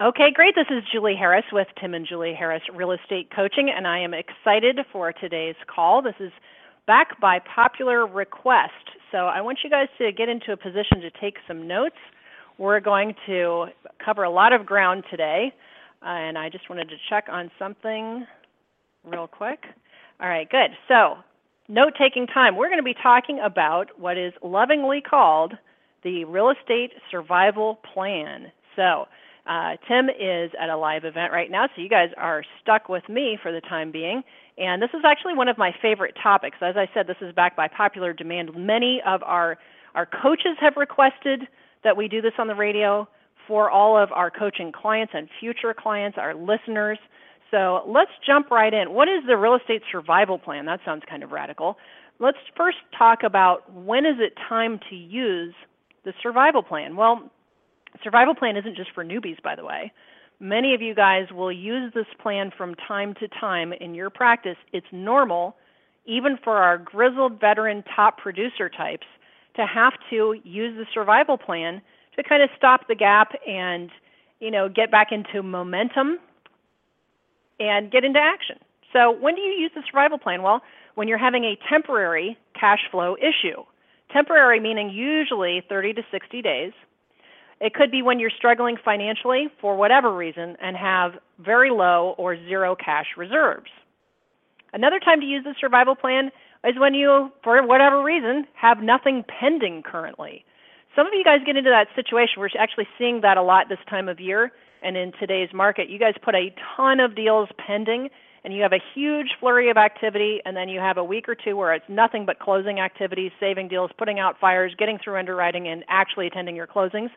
Okay, great. This is Julie Harris with Tim and Julie Harris Real Estate Coaching, and I am excited for today's call. This is back by popular request. So I want you guys to get into a position to take some notes. We're going to cover a lot of ground today, uh, and I just wanted to check on something real quick. All right, good. So, note taking time. We're going to be talking about what is lovingly called the real estate survival plan. So, uh, Tim is at a live event right now, so you guys are stuck with me for the time being. And this is actually one of my favorite topics. As I said, this is backed by popular demand. Many of our our coaches have requested that we do this on the radio for all of our coaching clients and future clients, our listeners. So let's jump right in. What is the real estate survival plan? That sounds kind of radical. Let's first talk about when is it time to use the survival plan? Well, Survival plan isn't just for newbies, by the way. Many of you guys will use this plan from time to time in your practice. It's normal, even for our grizzled veteran top producer types, to have to use the survival plan to kind of stop the gap and, you know, get back into momentum and get into action. So, when do you use the survival plan? Well, when you're having a temporary cash flow issue. Temporary meaning usually 30 to 60 days it could be when you're struggling financially for whatever reason and have very low or zero cash reserves. Another time to use the survival plan is when you, for whatever reason, have nothing pending currently. Some of you guys get into that situation. We're actually seeing that a lot this time of year and in today's market. You guys put a ton of deals pending and you have a huge flurry of activity, and then you have a week or two where it's nothing but closing activities, saving deals, putting out fires, getting through underwriting, and actually attending your closings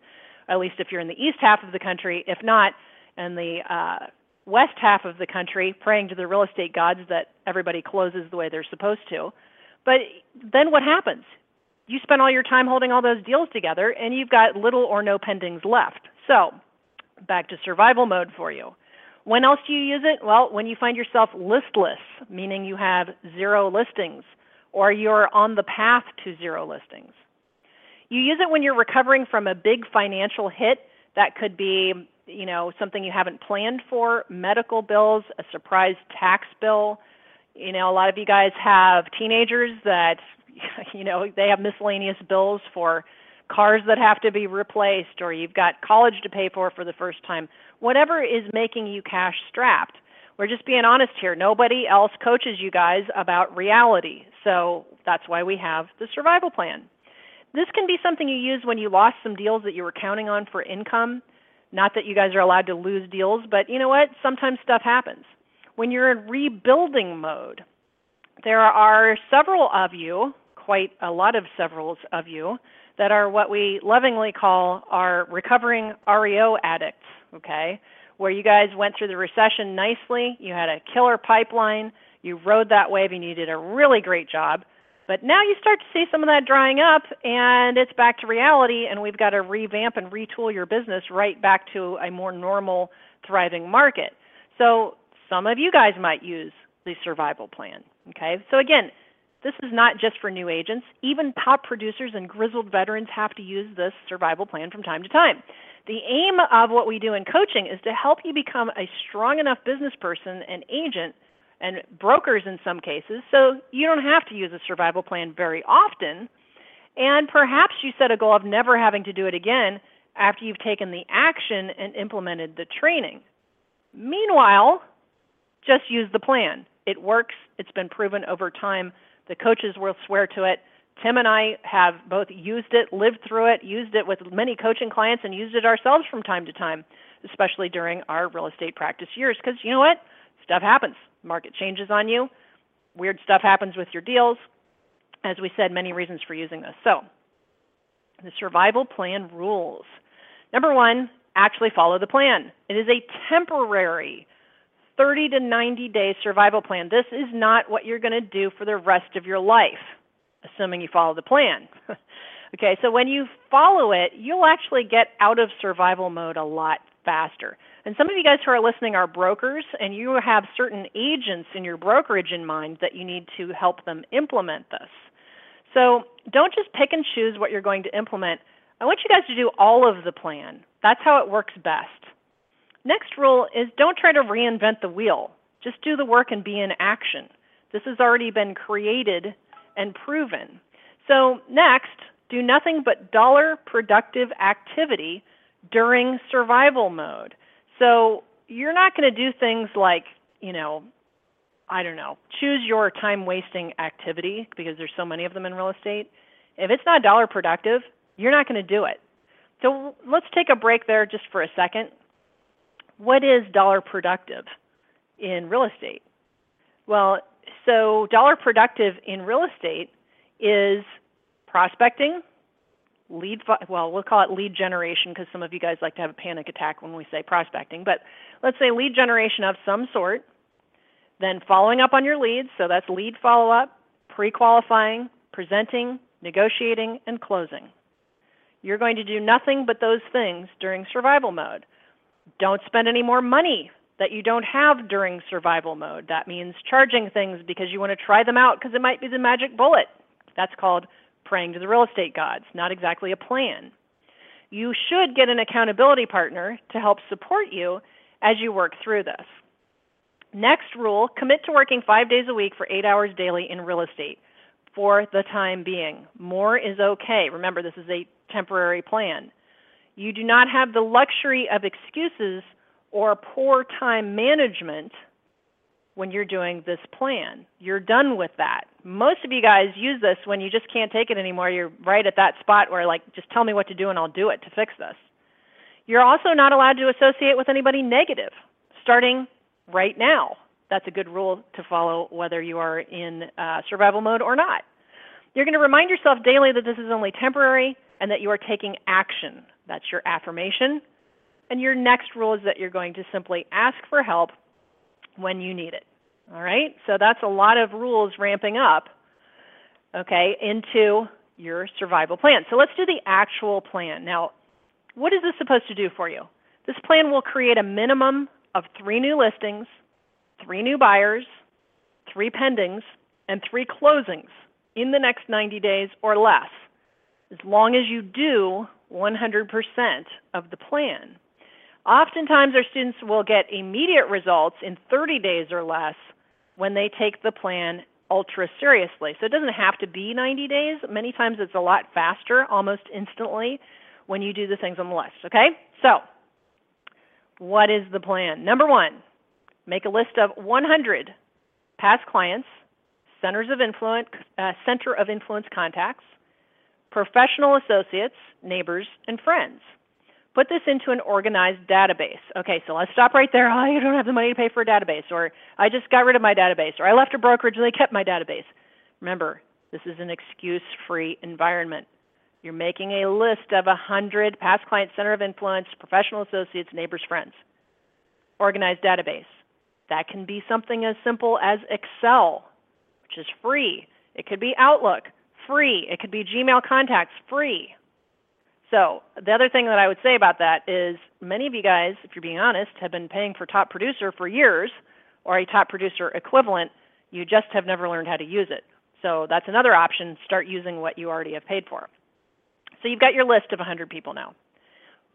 at least if you're in the east half of the country. If not, in the uh, west half of the country, praying to the real estate gods that everybody closes the way they're supposed to. But then what happens? You spend all your time holding all those deals together, and you've got little or no pendings left. So, back to survival mode for you. When else do you use it? Well, when you find yourself listless, meaning you have zero listings, or you're on the path to zero listings. You use it when you're recovering from a big financial hit. That could be, you know, something you haven't planned for, medical bills, a surprise tax bill. You know, a lot of you guys have teenagers that, you know, they have miscellaneous bills for cars that have to be replaced, or you've got college to pay for for the first time. Whatever is making you cash strapped. We're just being honest here. Nobody else coaches you guys about reality. So that's why we have the survival plan. This can be something you use when you lost some deals that you were counting on for income. Not that you guys are allowed to lose deals, but you know what? Sometimes stuff happens. When you're in rebuilding mode, there are several of you, quite a lot of several of you, that are what we lovingly call our recovering REO addicts, okay? Where you guys went through the recession nicely, you had a killer pipeline, you rode that wave, and you did a really great job. But now you start to see some of that drying up, and it's back to reality, and we've got to revamp and retool your business right back to a more normal, thriving market. So some of you guys might use the survival plan. Okay, so again, this is not just for new agents. Even top producers and grizzled veterans have to use this survival plan from time to time. The aim of what we do in coaching is to help you become a strong enough business person and agent and brokers in some cases, so you don't have to use a survival plan very often. And perhaps you set a goal of never having to do it again after you've taken the action and implemented the training. Meanwhile, just use the plan. It works, it's been proven over time. The coaches will swear to it. Tim and I have both used it, lived through it, used it with many coaching clients, and used it ourselves from time to time, especially during our real estate practice years. Because you know what? Stuff happens market changes on you. Weird stuff happens with your deals. As we said, many reasons for using this. So, the survival plan rules. Number one, actually follow the plan. It is a temporary 30 to 90 day survival plan. This is not what you're going to do for the rest of your life, assuming you follow the plan. okay, so when you follow it, you'll actually get out of survival mode a lot faster. And some of you guys who are listening are brokers, and you have certain agents in your brokerage in mind that you need to help them implement this. So don't just pick and choose what you're going to implement. I want you guys to do all of the plan. That's how it works best. Next rule is don't try to reinvent the wheel. Just do the work and be in action. This has already been created and proven. So, next, do nothing but dollar productive activity during survival mode. So, you're not going to do things like, you know, I don't know, choose your time wasting activity because there's so many of them in real estate. If it's not dollar productive, you're not going to do it. So let's take a break there just for a second what is dollar productive in real estate? Well, so dollar productive in real estate is prospecting, lead well, we'll call it lead generation because some of you guys like to have a panic attack when we say prospecting, but let's say lead generation of some sort, then following up on your leads, so that's lead follow-up, pre-qualifying, presenting, negotiating, and closing. You're going to do nothing but those things during survival mode. Don't spend any more money that you don't have during survival mode. That means charging things because you want to try them out because it might be the magic bullet. That's called praying to the real estate gods, not exactly a plan. You should get an accountability partner to help support you as you work through this. Next rule commit to working five days a week for eight hours daily in real estate for the time being. More is okay. Remember, this is a temporary plan. You do not have the luxury of excuses or poor time management when you're doing this plan. You're done with that. Most of you guys use this when you just can't take it anymore. You're right at that spot where, like, just tell me what to do and I'll do it to fix this. You're also not allowed to associate with anybody negative starting right now. That's a good rule to follow whether you are in uh, survival mode or not. You're going to remind yourself daily that this is only temporary and that you are taking action. That's your affirmation. And your next rule is that you're going to simply ask for help when you need it. All right? So that's a lot of rules ramping up, okay, into your survival plan. So let's do the actual plan. Now, what is this supposed to do for you? This plan will create a minimum of three new listings, three new buyers, three pendings, and three closings in the next 90 days or less as long as you do 100% of the plan. Oftentimes, our students will get immediate results in 30 days or less when they take the plan ultra seriously. So it doesn't have to be 90 days. Many times it's a lot faster, almost instantly, when you do the things on the list. Okay? So, what is the plan? Number one, make a list of 100 past clients, centers of influence, uh, center of influence contacts, professional associates, neighbors, and friends. Put this into an organized database. Okay, so let's stop right there. Oh, I don't have the money to pay for a database, or I just got rid of my database, or I left a brokerage and they kept my database. Remember, this is an excuse free environment. You're making a list of 100 past client center of influence, professional associates, neighbors, friends. Organized database. That can be something as simple as Excel, which is free. It could be Outlook, free. It could be Gmail contacts, free. So the other thing that I would say about that is many of you guys, if you're being honest, have been paying for top producer for years or a top producer equivalent. You just have never learned how to use it. So that's another option. Start using what you already have paid for. So you've got your list of 100 people now.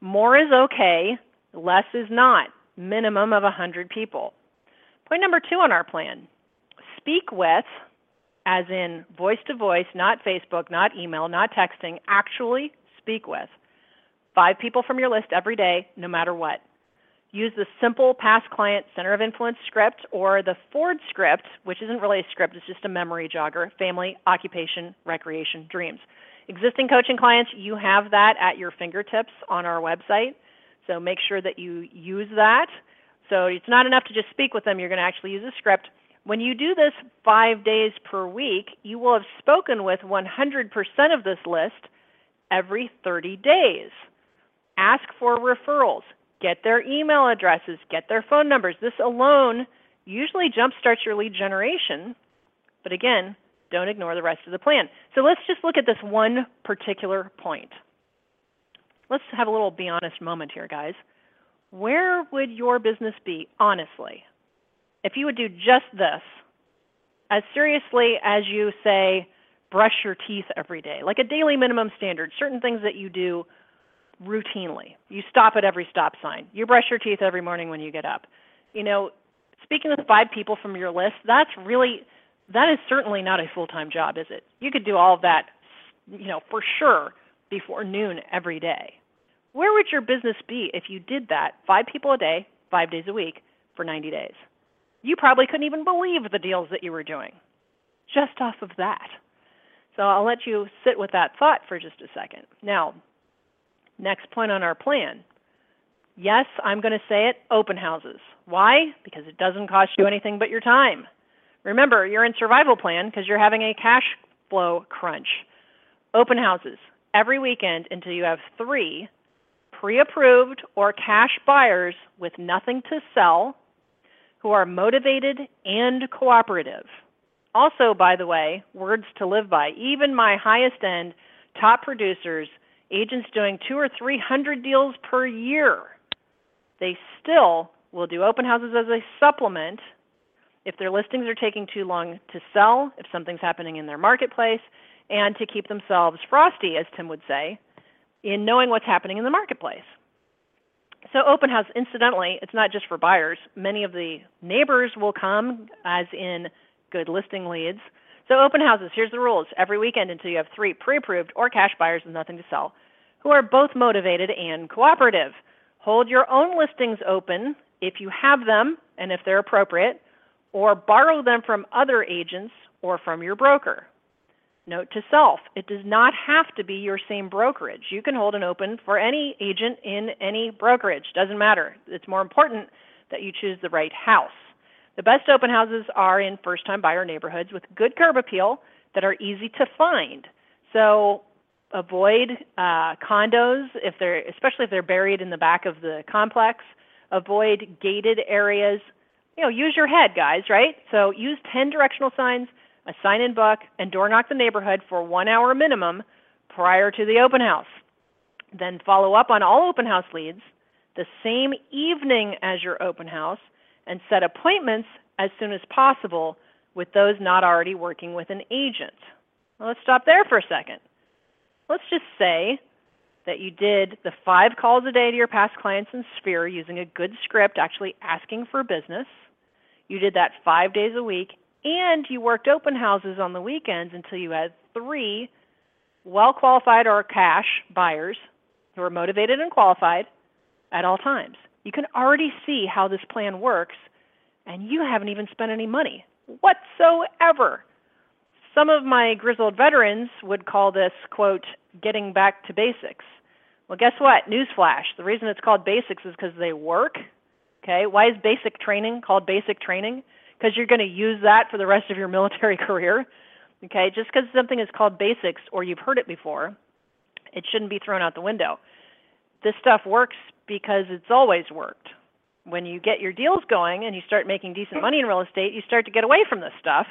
More is okay, less is not. Minimum of 100 people. Point number two on our plan speak with as in voice to voice, not Facebook, not email, not texting, actually speak with. Five people from your list every day, no matter what. Use the simple past client center of influence script or the Ford script, which isn't really a script, it's just a memory jogger family, occupation, recreation, dreams. Existing coaching clients, you have that at your fingertips on our website. So make sure that you use that. So it's not enough to just speak with them, you're going to actually use a script. When you do this five days per week, you will have spoken with 100% of this list every 30 days. ask for referrals, get their email addresses, get their phone numbers. This alone usually jumpstarts your lead generation. But again, don't ignore the rest of the plan. So let's just look at this one particular point. Let's have a little be honest moment here, guys. Where would your business be, honestly, if you would do just this as seriously as you say, brush your teeth every day, like a daily minimum standard, certain things that you do routinely. You stop at every stop sign. You brush your teeth every morning when you get up. You know, speaking with five people from your list, that's really that is certainly not a full-time job, is it? You could do all of that, you know, for sure before noon every day. Where would your business be if you did that five people a day, five days a week for 90 days? You probably couldn't even believe the deals that you were doing just off of that. So I'll let you sit with that thought for just a second. Now, next point on our plan. Yes, I'm going to say it open houses. Why? Because it doesn't cost you anything but your time. Remember, you're in survival plan because you're having a cash flow crunch. Open houses every weekend until you have three pre approved or cash buyers with nothing to sell who are motivated and cooperative. Also, by the way, words to live by. Even my highest end top producers, agents doing two or three hundred deals per year, they still will do open houses as a supplement if their listings are taking too long to sell, if something's happening in their marketplace, and to keep themselves frosty, as Tim would say, in knowing what's happening in the marketplace. So open house, incidentally, it's not just for buyers. Many of the neighbors will come, as in good listing leads. So open houses, here's the rules. Every weekend until you have three pre-approved or cash buyers with nothing to sell who are both motivated and cooperative. Hold your own listings open if you have them and if they're appropriate, or borrow them from other agents or from your broker. Note to self, it does not have to be your same brokerage. You can hold an open for any agent in any brokerage. Doesn't matter. It's more important that you choose the right house. The best open houses are in first time buyer neighborhoods with good curb appeal that are easy to find. So avoid uh, condos if they're especially if they're buried in the back of the complex. Avoid gated areas. You know, use your head, guys, right? So use 10 directional signs a sign in book, and door knock the neighborhood for one hour minimum prior to the open house. Then follow up on all open house leads the same evening as your open house and set appointments as soon as possible with those not already working with an agent. Well, let's stop there for a second. Let's just say that you did the five calls a day to your past clients in Sphere using a good script, actually asking for business. You did that five days a week and you worked open houses on the weekends until you had three well qualified or cash buyers who are motivated and qualified at all times. You can already see how this plan works, and you haven't even spent any money whatsoever. Some of my grizzled veterans would call this, quote, getting back to basics. Well, guess what? Newsflash. The reason it's called basics is because they work. Okay, why is basic training called basic training? because you're going to use that for the rest of your military career. Okay, just because something is called basics or you've heard it before, it shouldn't be thrown out the window. This stuff works because it's always worked. When you get your deals going and you start making decent money in real estate, you start to get away from this stuff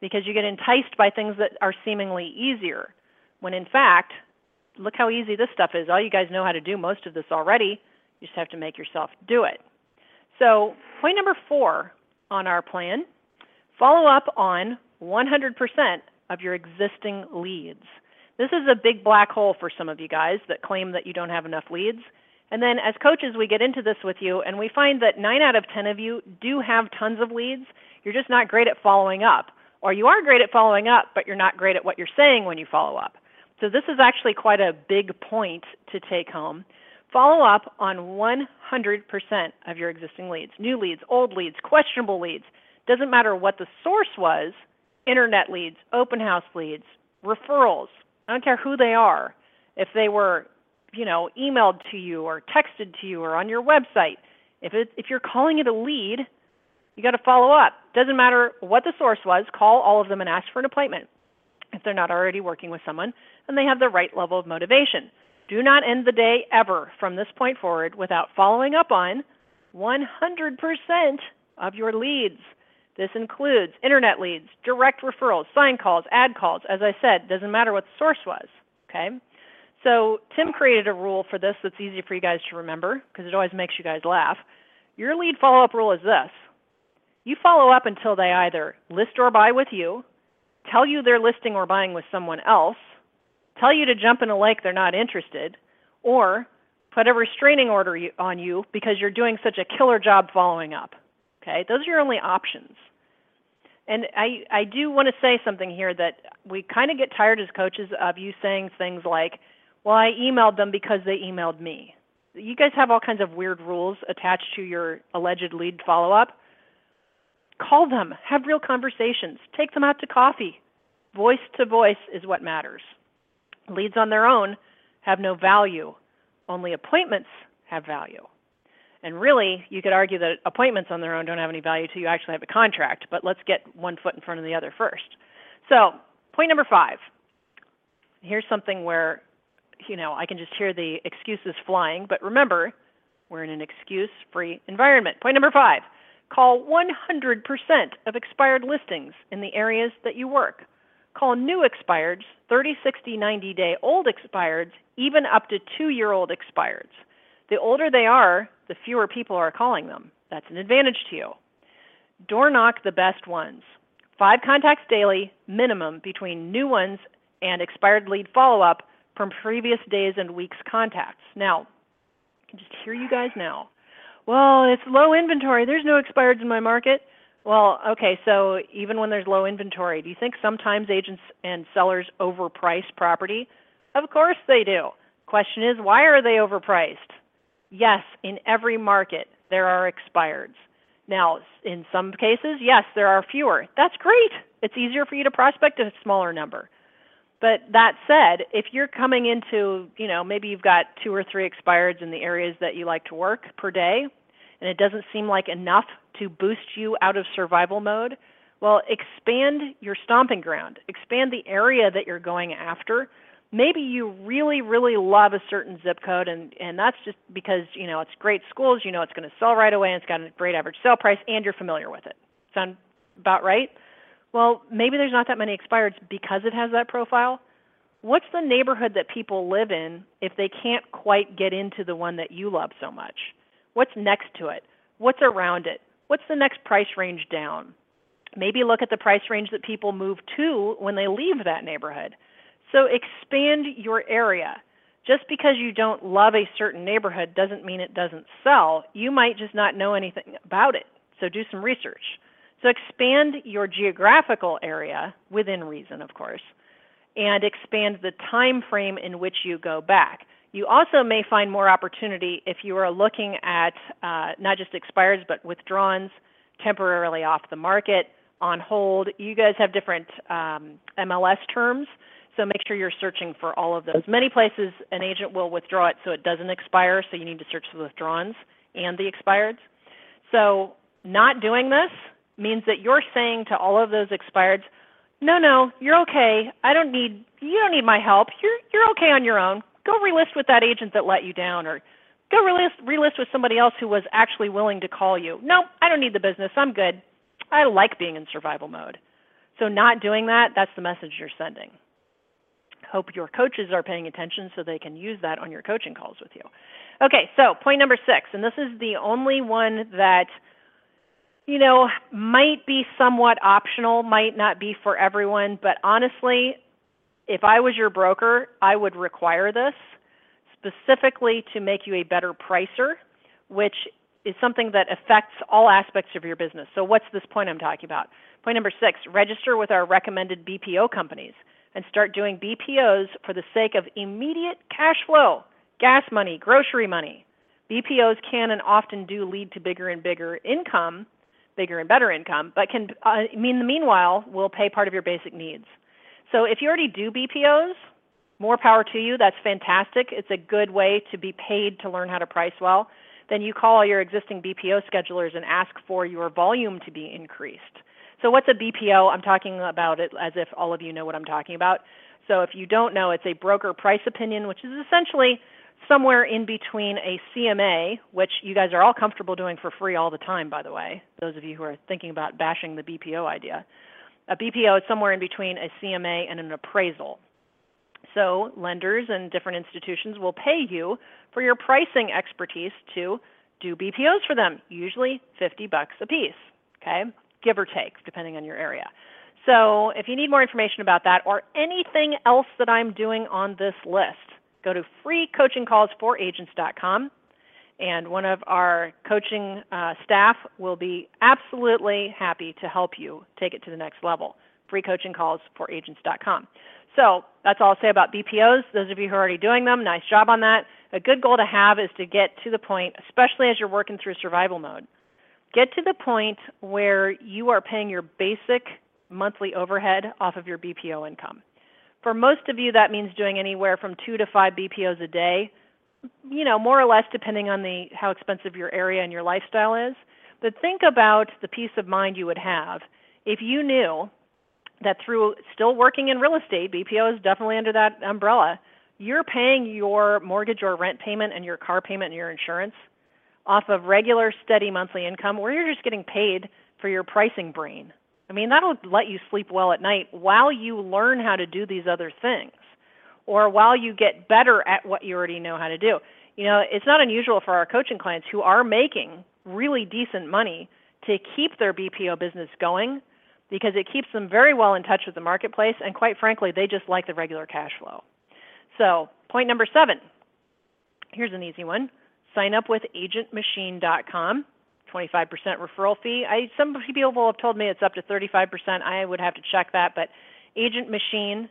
because you get enticed by things that are seemingly easier. When in fact, look how easy this stuff is. All you guys know how to do most of this already. You just have to make yourself do it. So, point number four on our plan. Follow up on 100% of your existing leads. This is a big black hole for some of you guys that claim that you don't have enough leads. And then as coaches, we get into this with you, and we find that 9 out of 10 of you do have tons of leads. You're just not great at following up. Or you are great at following up, but you're not great at what you're saying when you follow up. So this is actually quite a big point to take home. Follow up on 100% of your existing leads new leads, old leads, questionable leads. Doesn't matter what the source was internet leads, open house leads, referrals. I don't care who they are. If they were, you know, emailed to you or texted to you or on your website, if it, if you're calling it a lead, you got to follow up. Doesn't matter what the source was, call all of them and ask for an appointment if they're not already working with someone and they have the right level of motivation. Do not end the day ever from this point forward without following up on 100% of your leads. This includes internet leads, direct referrals, sign calls, ad calls. As I said, doesn't matter what the source was. Okay? So Tim created a rule for this that's easy for you guys to remember because it always makes you guys laugh. Your lead follow up rule is this you follow up until they either list or buy with you, tell you they're listing or buying with someone else, tell you to jump in a lake they're not interested, or put a restraining order on you because you're doing such a killer job following up. Okay, those are your only options. And I, I do want to say something here that we kind of get tired as coaches of you saying things like, well, I emailed them because they emailed me. You guys have all kinds of weird rules attached to your alleged lead follow up. Call them, have real conversations, take them out to coffee. Voice to voice is what matters. Leads on their own have no value, only appointments have value. And really, you could argue that appointments on their own don't have any value till you actually have a contract, but let's get one foot in front of the other first. So, point number five. Here's something where, you know, I can just hear the excuses flying, but remember, we're in an excuse free environment. Point number five call 100% of expired listings in the areas that you work. Call new expireds, 30, 60, 90 day old expireds, even up to two year old expireds. The older they are, the fewer people are calling them. That's an advantage to you. Door knock the best ones. Five contacts daily, minimum, between new ones and expired lead follow up from previous days and weeks contacts. Now, I can just hear you guys now. Well, it's low inventory. There's no expireds in my market. Well, okay, so even when there's low inventory, do you think sometimes agents and sellers overprice property? Of course they do. Question is, why are they overpriced? Yes, in every market there are expireds. Now, in some cases, yes, there are fewer. That's great. It's easier for you to prospect a smaller number. But that said, if you're coming into, you know, maybe you've got two or three expireds in the areas that you like to work per day, and it doesn't seem like enough to boost you out of survival mode, well, expand your stomping ground. Expand the area that you're going after. Maybe you really really love a certain zip code and and that's just because you know it's great schools you know it's going to sell right away and it's got a great average sale price and you're familiar with it. Sound about right well maybe there's not that many expireds because it has that profile what's the neighborhood that people live in if they can't quite get into the one that you love so much what's next to it what's around it what's the next price range down maybe look at the price range that people move to when they leave that neighborhood so expand your area. Just because you don't love a certain neighborhood doesn't mean it doesn't sell. You might just not know anything about it. So do some research. So expand your geographical area within reason, of course, and expand the time frame in which you go back. You also may find more opportunity if you are looking at uh, not just expires but withdrawals, temporarily off the market, on hold. You guys have different um, MLS terms. So make sure you're searching for all of those. Many places an agent will withdraw it so it doesn't expire, so you need to search the withdrawals and the expireds. So not doing this means that you're saying to all of those expireds, no, no, you're okay. I don't need you don't need my help. You're you're okay on your own. Go relist with that agent that let you down or go relist relist with somebody else who was actually willing to call you. No, I don't need the business. I'm good. I like being in survival mode. So not doing that, that's the message you're sending hope your coaches are paying attention so they can use that on your coaching calls with you. Okay, so point number six, and this is the only one that you know might be somewhat optional, might not be for everyone, but honestly, if I was your broker, I would require this specifically to make you a better pricer, which is something that affects all aspects of your business. So, what's this point I'm talking about? Point number six register with our recommended BPO companies and start doing BPOs for the sake of immediate cash flow, gas money, grocery money. BPOs can and often do lead to bigger and bigger income, bigger and better income, but can uh, mean the meanwhile will pay part of your basic needs. So if you already do BPOs, more power to you. That's fantastic. It's a good way to be paid to learn how to price well. Then you call your existing BPO schedulers and ask for your volume to be increased. So, what's a BPO? I'm talking about it as if all of you know what I'm talking about. So, if you don't know, it's a broker price opinion, which is essentially somewhere in between a CMA, which you guys are all comfortable doing for free all the time, by the way, those of you who are thinking about bashing the BPO idea. A BPO is somewhere in between a CMA and an appraisal. So, lenders and different institutions will pay you for your pricing expertise to do BPOs for them, usually 50 bucks a piece, okay? Give or take, depending on your area. So, if you need more information about that or anything else that I'm doing on this list, go to freecoachingcallsforagents.com and one of our coaching uh, staff will be absolutely happy to help you take it to the next level. freecoachingcallsforagents.com. So that's all I'll say about BPOs. Those of you who are already doing them, nice job on that. A good goal to have is to get to the point, especially as you're working through survival mode, get to the point where you are paying your basic monthly overhead off of your BPO income. For most of you, that means doing anywhere from two to five BPOs a day, you know, more or less depending on the how expensive your area and your lifestyle is. But think about the peace of mind you would have if you knew that through still working in real estate, BPO is definitely under that umbrella, you're paying your mortgage or rent payment and your car payment and your insurance off of regular steady monthly income where you're just getting paid for your pricing brain. I mean, that'll let you sleep well at night while you learn how to do these other things or while you get better at what you already know how to do. You know, it's not unusual for our coaching clients who are making really decent money to keep their BPO business going because it keeps them very well in touch with the marketplace, and quite frankly, they just like the regular cash flow. So, point number seven here's an easy one sign up with agentmachine.com. 25% referral fee. I some people have told me it's up to 35%. I would have to check that, but Agent Machine,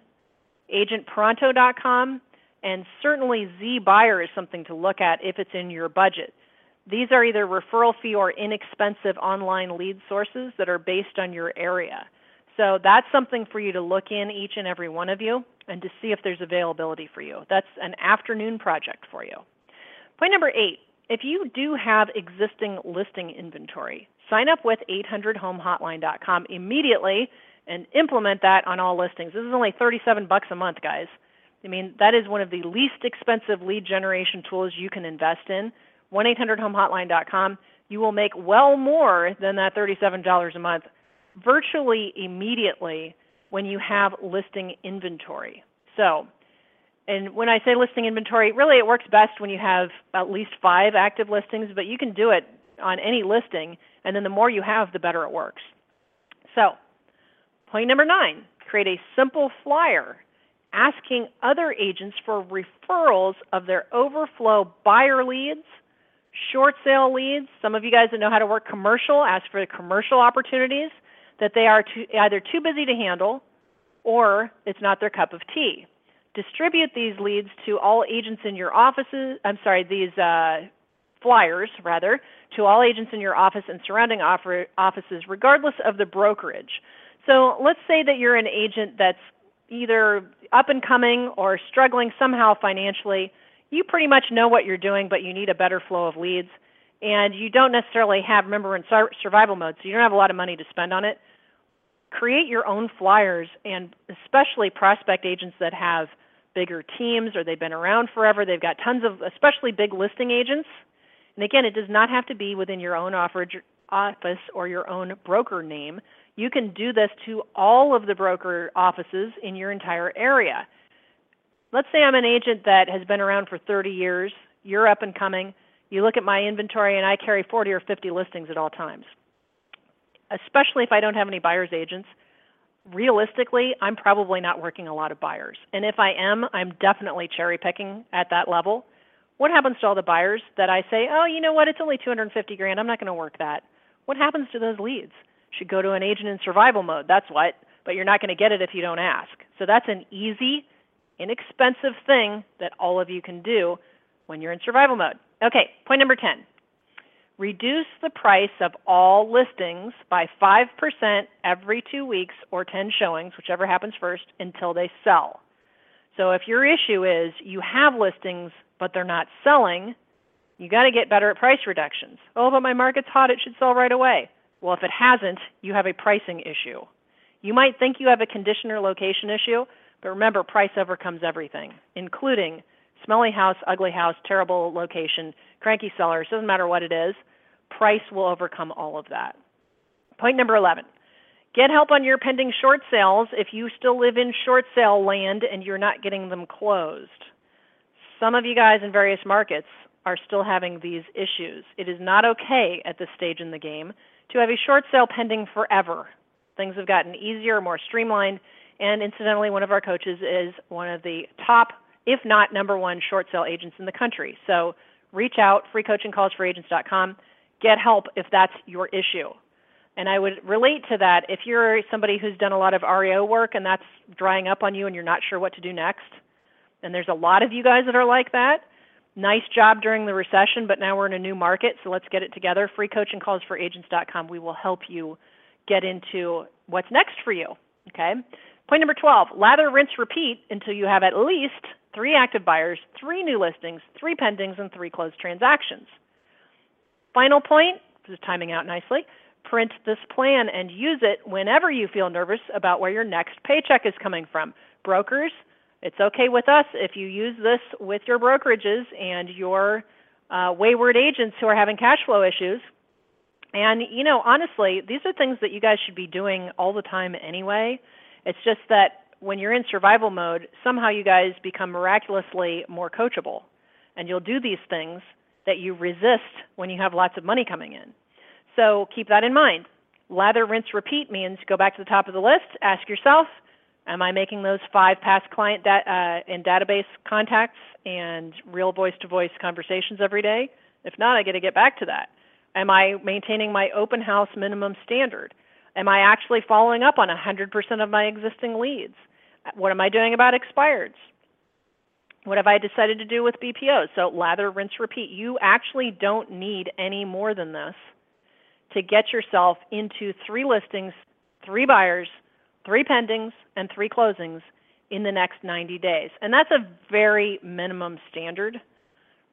agentpronto.com, and certainly zBuyer is something to look at if it's in your budget. These are either referral fee or inexpensive online lead sources that are based on your area. So that's something for you to look in, each and every one of you, and to see if there's availability for you. That's an afternoon project for you. Point number eight if you do have existing listing inventory, sign up with 800homehotline.com immediately and implement that on all listings. This is only 37 bucks a month, guys. I mean, that is one of the least expensive lead generation tools you can invest in. 1-800-HOME-HOTLINE.com. You will make well more than that $37 a month virtually immediately when you have listing inventory. So, and when I say listing inventory, really it works best when you have at least five active listings, but you can do it on any listing, and then the more you have, the better it works. So, point number nine create a simple flyer asking other agents for referrals of their overflow buyer leads short sale leads. Some of you guys that know how to work commercial ask for the commercial opportunities that they are too, either too busy to handle or it's not their cup of tea. Distribute these leads to all agents in your offices. I'm sorry, these uh, flyers rather to all agents in your office and surrounding offices, regardless of the brokerage. So let's say that you're an agent that's either up and coming or struggling somehow financially you pretty much know what you're doing, but you need a better flow of leads. And you don't necessarily have, remember, in survival mode, so you don't have a lot of money to spend on it. Create your own flyers, and especially prospect agents that have bigger teams or they've been around forever. They've got tons of, especially big listing agents. And again, it does not have to be within your own office or your own broker name. You can do this to all of the broker offices in your entire area let's say I'm an agent that has been around for 30 years, you're up and coming, you look at my inventory and I carry 40 or 50 listings at all times. Especially if I don't have any buyer's agents, realistically, I'm probably not working a lot of buyers. And if I am, I'm definitely cherry picking at that level. What happens to all the buyers that I say, "Oh, you know what? It's only 250 grand. I'm not going to work that." What happens to those leads? Should go to an agent in survival mode. That's what. But you're not going to get it if you don't ask. So that's an easy inexpensive thing that all of you can do when you're in survival mode. Okay, point number 10. Reduce the price of all listings by 5% every two weeks or 10 showings, whichever happens first, until they sell. So if your issue is you have listings but they're not selling, you got to get better at price reductions. Oh, but my market's hot, it should sell right away. Well, if it hasn't, you have a pricing issue. You might think you have a condition or location issue, but remember, price overcomes everything, including smelly house, ugly house, terrible location, cranky sellers, doesn't matter what it is. Price will overcome all of that. Point number 11 get help on your pending short sales if you still live in short sale land and you're not getting them closed. Some of you guys in various markets are still having these issues. It is not okay at this stage in the game to have a short sale pending forever. Things have gotten easier, more streamlined, and incidentally, one of our coaches is one of the top, if not number one, short sale agents in the country. So reach out, freecoachingcallsforagents.com. Get help if that's your issue. And I would relate to that if you're somebody who's done a lot of REO work and that's drying up on you and you're not sure what to do next. And there's a lot of you guys that are like that nice job during the recession, but now we're in a new market, so let's get it together. Free coaching calls for agents.com. We will help you get into what's next for you. Okay. Point number 12 lather, rinse, repeat until you have at least three active buyers, three new listings, three pendings, and three closed transactions. Final point, this is timing out nicely. Print this plan and use it whenever you feel nervous about where your next paycheck is coming from. Brokers, it's okay with us if you use this with your brokerages and your uh, wayward agents who are having cash flow issues. And, you know, honestly, these are things that you guys should be doing all the time anyway. It's just that when you're in survival mode, somehow you guys become miraculously more coachable. And you'll do these things that you resist when you have lots of money coming in. So keep that in mind. Lather, rinse, repeat means go back to the top of the list, ask yourself, Am I making those five past client da- uh, and database contacts and real voice to voice conversations every day? If not, I got to get back to that. Am I maintaining my open house minimum standard? Am I actually following up on 100% of my existing leads? What am I doing about expireds? What have I decided to do with BPOs? So lather, rinse, repeat. You actually don't need any more than this to get yourself into three listings, three buyers, three pendings and three closings in the next 90 days. And that's a very minimum standard.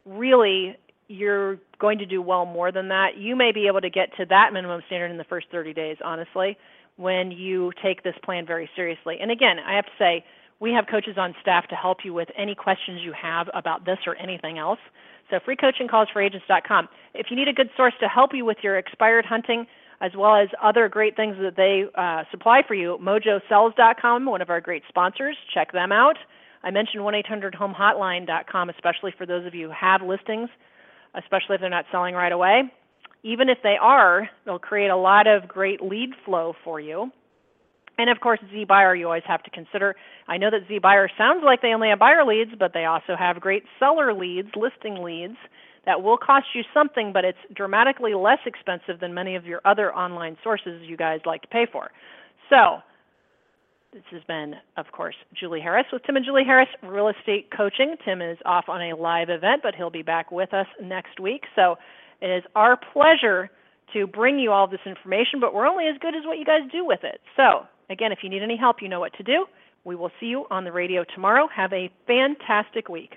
Really, you're going to do well more than that. You may be able to get to that minimum standard in the first 30 days, honestly, when you take this plan very seriously. And again, I have to say, we have coaches on staff to help you with any questions you have about this or anything else. So freecoachingcallsforagents.com. If you need a good source to help you with your expired hunting, as well as other great things that they uh, supply for you. MojoSells.com, one of our great sponsors. Check them out. I mentioned 1-800-HOME-HOTLINE.com, especially for those of you who have listings, especially if they're not selling right away. Even if they are, they'll create a lot of great lead flow for you. And of course, zBuyer, you always have to consider. I know that zBuyer sounds like they only have buyer leads, but they also have great seller leads, listing leads that will cost you something, but it's dramatically less expensive than many of your other online sources you guys like to pay for. So, this has been, of course, Julie Harris with Tim and Julie Harris Real Estate Coaching. Tim is off on a live event, but he'll be back with us next week. So, it is our pleasure to bring you all this information, but we're only as good as what you guys do with it. So, again, if you need any help, you know what to do. We will see you on the radio tomorrow. Have a fantastic week.